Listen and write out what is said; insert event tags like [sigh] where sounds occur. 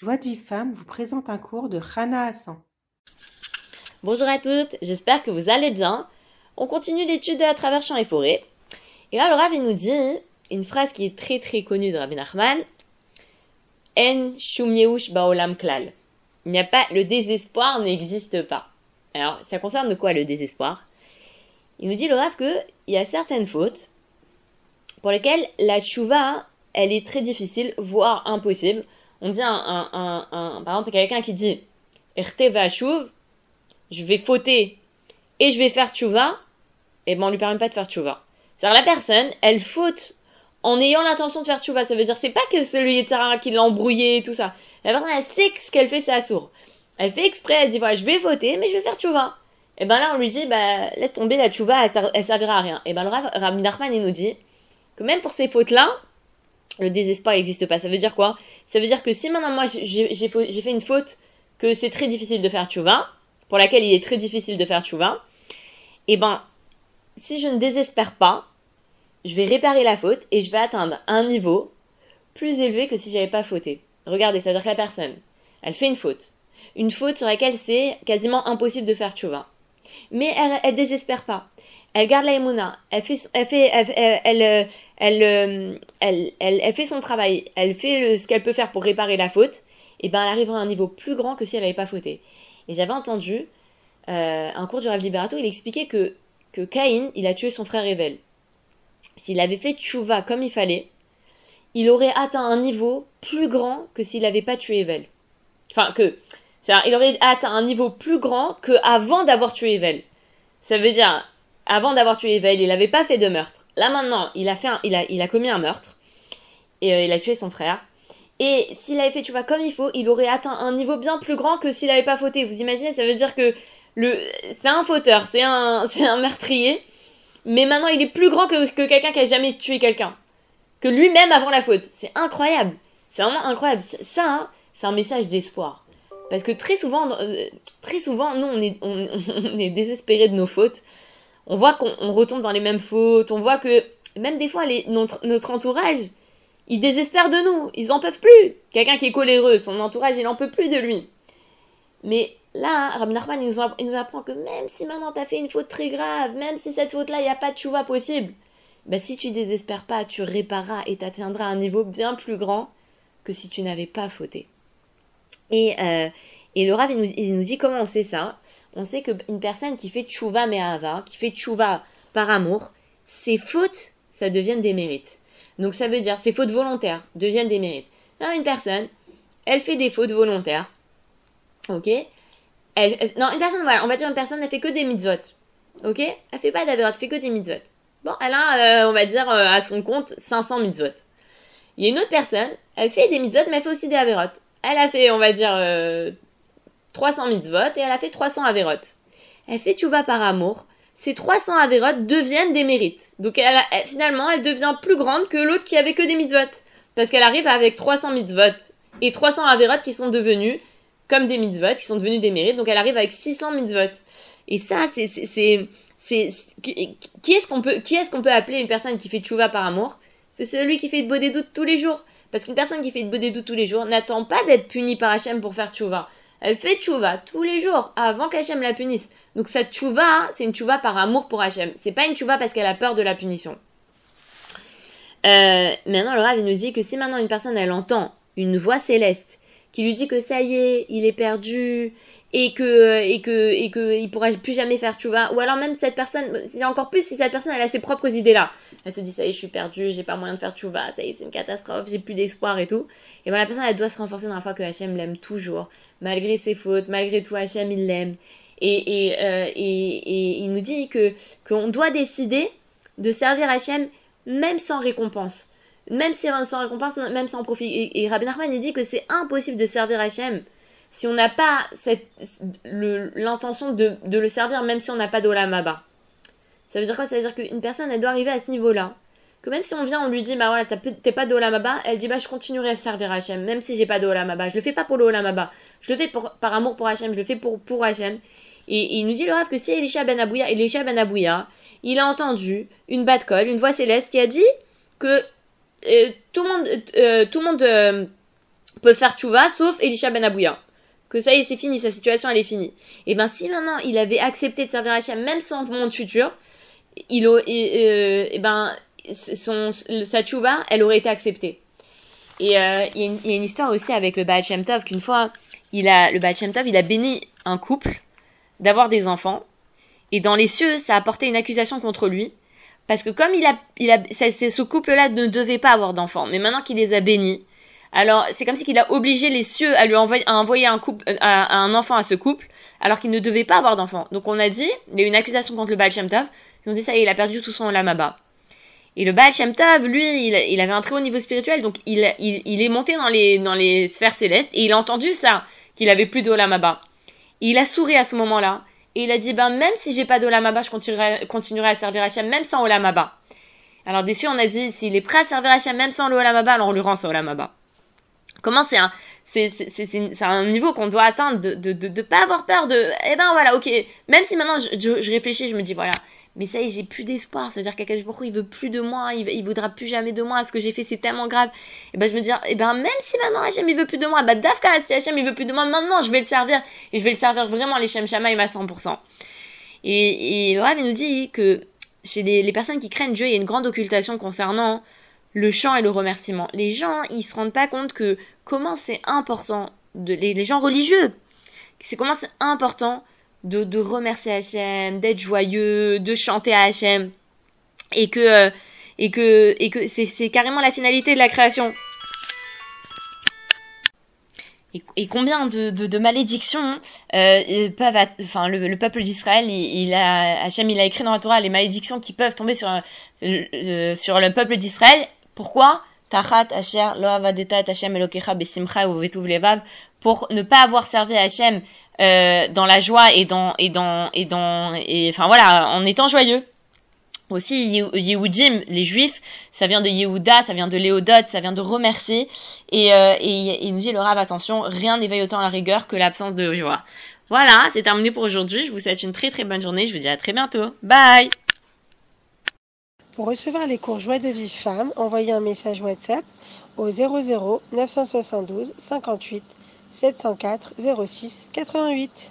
Joie de vie femme vous présente un cours de Rana Hassan. Bonjour à toutes, j'espère que vous allez bien. On continue l'étude à travers champs et forêts. Et là, le Rav, nous dit une phrase qui est très très connue de Rabbi Nachman. En shum baolam klal. Il n'y a pas, le désespoir n'existe pas. Alors, ça concerne quoi le désespoir? Il nous dit le Rav que il y a certaines fautes pour lesquelles la chouva, elle est très difficile, voire impossible on dit un, un, un, par exemple, quelqu'un qui dit je vais fauter et je vais faire tchouva, et eh ben on lui permet pas de faire tchouva. C'est-à-dire la personne, elle faute en ayant l'intention de faire tchouva. Ça veut dire c'est pas que c'est le qui l'a embrouillé et tout ça. La personne, elle sait que ce qu'elle fait, c'est assourd. Elle fait exprès, elle dit voilà, je vais fauter, mais je vais faire tchouva. Et eh ben là, on lui dit, bah, laisse tomber la tchouva, elle, servira à rien. Et eh ben le Rabbi Nachman, il nous dit que même pour ces fautes-là, le désespoir n'existe pas. Ça veut dire quoi? Ça veut dire que si maintenant moi j'ai fait une faute que c'est très difficile de faire tchouva, pour laquelle il est très difficile de faire tchouva, eh ben si je ne désespère pas, je vais réparer la faute et je vais atteindre un niveau plus élevé que si j'avais pas fauté. Regardez, ça veut dire que la personne, elle fait une faute. Une faute sur laquelle c'est quasiment impossible de faire tchouva. Mais elle désespère pas elle garde la émouna, elle fait, elle fait, elle, elle, elle, euh, elle, elle, fait son travail, elle fait ce qu'elle peut faire pour réparer la faute, et ben elle arrivera à un niveau plus grand que si elle n'avait pas fauté. Et j'avais entendu euh, un cours du Rav Liberato, il expliquait que que Caïn, il a tué son frère Evel. S'il avait fait tchouva comme il fallait, il aurait atteint un niveau plus grand que s'il n'avait pas tué Evel. Enfin que, il aurait atteint un niveau plus grand que avant d'avoir tué Evel. Ça veut dire avant d'avoir tué Evel, il n'avait pas fait de meurtre. Là maintenant, il a fait il a, il a commis un meurtre et euh, il a tué son frère. Et s'il avait fait, tu vois, comme il faut, il aurait atteint un niveau bien plus grand que s'il n'avait pas fauté. Vous imaginez, ça veut dire que le, c'est un fauteur, c'est un, [laughs] c'est un meurtrier. Mais maintenant, il est plus grand que, que quelqu'un qui a jamais tué quelqu'un. Que lui-même avant la faute. C'est incroyable. C'est vraiment incroyable. Ça, hein, c'est un message d'espoir. Parce que très souvent, euh, très souvent, nous, on est, on, [laughs] on est désespérés de nos fautes on voit qu'on retombe dans les mêmes fautes, on voit que même des fois notre, entourage, ils désespèrent de nous, ils en peuvent plus. Quelqu'un qui est coléreux, son entourage, il en peut plus de lui. Mais là, Rabbi Nachman, il nous, apprend que même si maintenant t'as fait une faute très grave, même si cette faute-là, il n'y a pas de chouva possible, bah si tu désespères pas, tu répareras et t'atteindras un niveau bien plus grand que si tu n'avais pas fauté. Et, euh, et le Rav, il nous, dit comment on sait ça. On sait qu'une personne qui fait tchouva me'ava, qui fait tchouva par amour, ses fautes, ça devient des mérites. Donc ça veut dire, ses fautes volontaires deviennent des mérites. Non, une personne, elle fait des fautes volontaires. Ok? Non, une personne, voilà, on va dire une personne, elle fait que des mitzvot. Ok? Elle fait pas d'avérotes, elle fait que des mitzvot. Bon, elle a, euh, on va dire, euh, à son compte 500 mitzvot. Il y a une autre personne, elle fait des mitzvot, mais elle fait aussi des avérotes. Elle a fait, on va dire, euh, 300 mitzvot et elle a fait 300 avérotes. Elle fait tchouva par amour. Ces 300 avérotes deviennent des mérites. Donc finalement, elle devient plus grande que l'autre qui avait que des mitzvot. Parce qu'elle arrive avec 300 mitzvot et 300 avérotes qui sont devenus comme des mitzvot, qui sont devenus des mérites. Donc elle arrive avec 600 mitzvot. Et ça, c'est, qui est-ce qu'on peut, qui est-ce peut appeler une personne qui fait tchouva par amour? C'est celui qui fait de beaux doutes tous les jours. Parce qu'une personne qui fait de beaux doutes tous les jours n'attend pas d'être punie par Hachem pour faire tchouva. Elle fait tchouva tous les jours avant qu'Hachem la punisse. Donc cette tchouva, c'est une tchouva par amour pour Hachem. C'est pas une tchouva parce qu'elle a peur de la punition. Euh, maintenant, le Rav, nous dit que si maintenant une personne, elle entend une voix céleste qui lui dit que ça y est, il est perdu, et que et que et que il pourra plus jamais faire tchouva ou alors même cette personne c'est encore plus si cette personne elle a ses propres idées là elle se dit ça y est je suis perdue j'ai pas moyen de faire tchouva ça y est c'est une catastrophe j'ai plus d'espoir et tout. Et ben la personne elle doit se renforcer dans la foi que Hachem l'aime toujours. Malgré ses fautes malgré tout Hachem il l'aime. Et et, euh, et et il nous dit que qu'on doit décider de servir Hachem même sans récompense. Même si sans récompense même sans profit. Et, et Rabbi Nachman il dit que c'est impossible de servir Hachem si on n'a pas l'intention de, de, le servir, même si on n'a pas d'olamaba. Ça veut dire quoi? Ça veut dire qu'une personne, elle doit arriver à ce niveau-là. Que même si on vient, on lui dit, bah voilà, t'es pas d'olamaba, elle dit, bah je continuerai à servir Hachem, même si j'ai pas d'olamaba. Je le fais pas pour l'olamaba. Je le fais par amour pour Hachem, je le fais pour, pour Hachem. Et, il nous dit le rêve que si Elisha Ben Abouya, Elisha Ben Abouya, il a entendu une batte colle, une voix céleste qui a dit que euh, tout le monde, euh, tout le monde, euh, peut faire tchouva, sauf Elisha Ben Abouya. Que ça y est, c'est fini, sa situation, elle est finie. Et ben, si maintenant il avait accepté de servir Hachem, même sans monde futur, il, et, et ben, son, sa tchouva, elle aurait été acceptée. Et euh, il y, a une histoire aussi avec le Baal Shem Tov qu'une fois, il a, le Baal Shem Tov, il a béni un couple d'avoir des enfants. Et dans les cieux, ça a porté une accusation contre lui. Parce que comme il a, il a, ce couple-là ne devait pas avoir d'enfants. Mais maintenant qu'il les a bénis, alors c'est comme si qu'il a obligé les cieux à lui envoyer, à envoyer un couple, à, un enfant à ce couple, alors qu'il ne devait pas avoir d'enfants. Donc on a dit, il y a une accusation contre le Baal Shem Tov. Ils ont dit ça il a perdu tout son lamaba. Et le Baal Shem Tov, lui, il, il, avait un très haut niveau spirituel, donc il, il, il, est monté dans les, dans les sphères célestes, et il a entendu ça, qu'il avait plus d'Olamaba. Il a souri à ce moment-là, et il a dit, ben, même si j'ai pas d'Olamaba, je continuerai, continuerai à servir Hachem, même sans Olamaba. Alors, dessus, on a dit, s'il est prêt à servir Hachem, même sans l'Olamaba, alors on lui rend son Olamaba. Comment c'est un, c'est, c'est, c'est, un niveau qu'on doit atteindre de, de, de, de, pas avoir peur de, eh ben voilà, ok, même si maintenant je, je, je réfléchis, je me dis, voilà, mais ça y est, j'ai plus d'espoir. C'est-à-dire qu'Akash pourquoi il veut plus de moi, il, il voudra plus jamais de moi. Ce que j'ai fait, c'est tellement grave. Et ben je me dis, et ben même si maintenant Hachem il veut plus de moi, bah Dafka, si Hachem il veut plus de moi, maintenant je vais le servir et je vais le servir vraiment les Shem Shamaim à 100%. Et, et le Rav il nous dit que chez les, personnes qui craignent Dieu, il y a une grande occultation concernant le chant et le remerciement. Les gens, ils se rendent pas compte que comment c'est important de les gens religieux, c'est comment c'est important de, de remercier Hachem, d'être joyeux, de chanter à Hachem. Et que, euh, et que, et que c'est, c'est carrément la finalité de la création. Et, et combien de, de, de malédictions euh, peuvent, enfin le, le, peuple d'Israël, il, il, a Hachem, il a écrit dans la Torah les malédictions qui peuvent tomber sur euh, sur le peuple d'Israël. Pourquoi? Tachat Asher Lo Hachem Elokecha Besimcha Levav pour ne pas avoir servi à Hachem euh, dans la joie et dans et dans et dans et enfin voilà en étant joyeux. Aussi Yehudim les juifs ça vient de Yehuda ça vient de Léodot ça vient de remercier. Et euh, et il nous dit le rave attention rien n'éveille autant la rigueur que l'absence de joie. Voilà c'est terminé pour aujourd'hui. Je vous souhaite une très très bonne journée. Je vous dis à très bientôt. Bye! Pour recevoir les cours Joie de vie femme envoyez un message WhatsApp au 00 972 58 704 06 88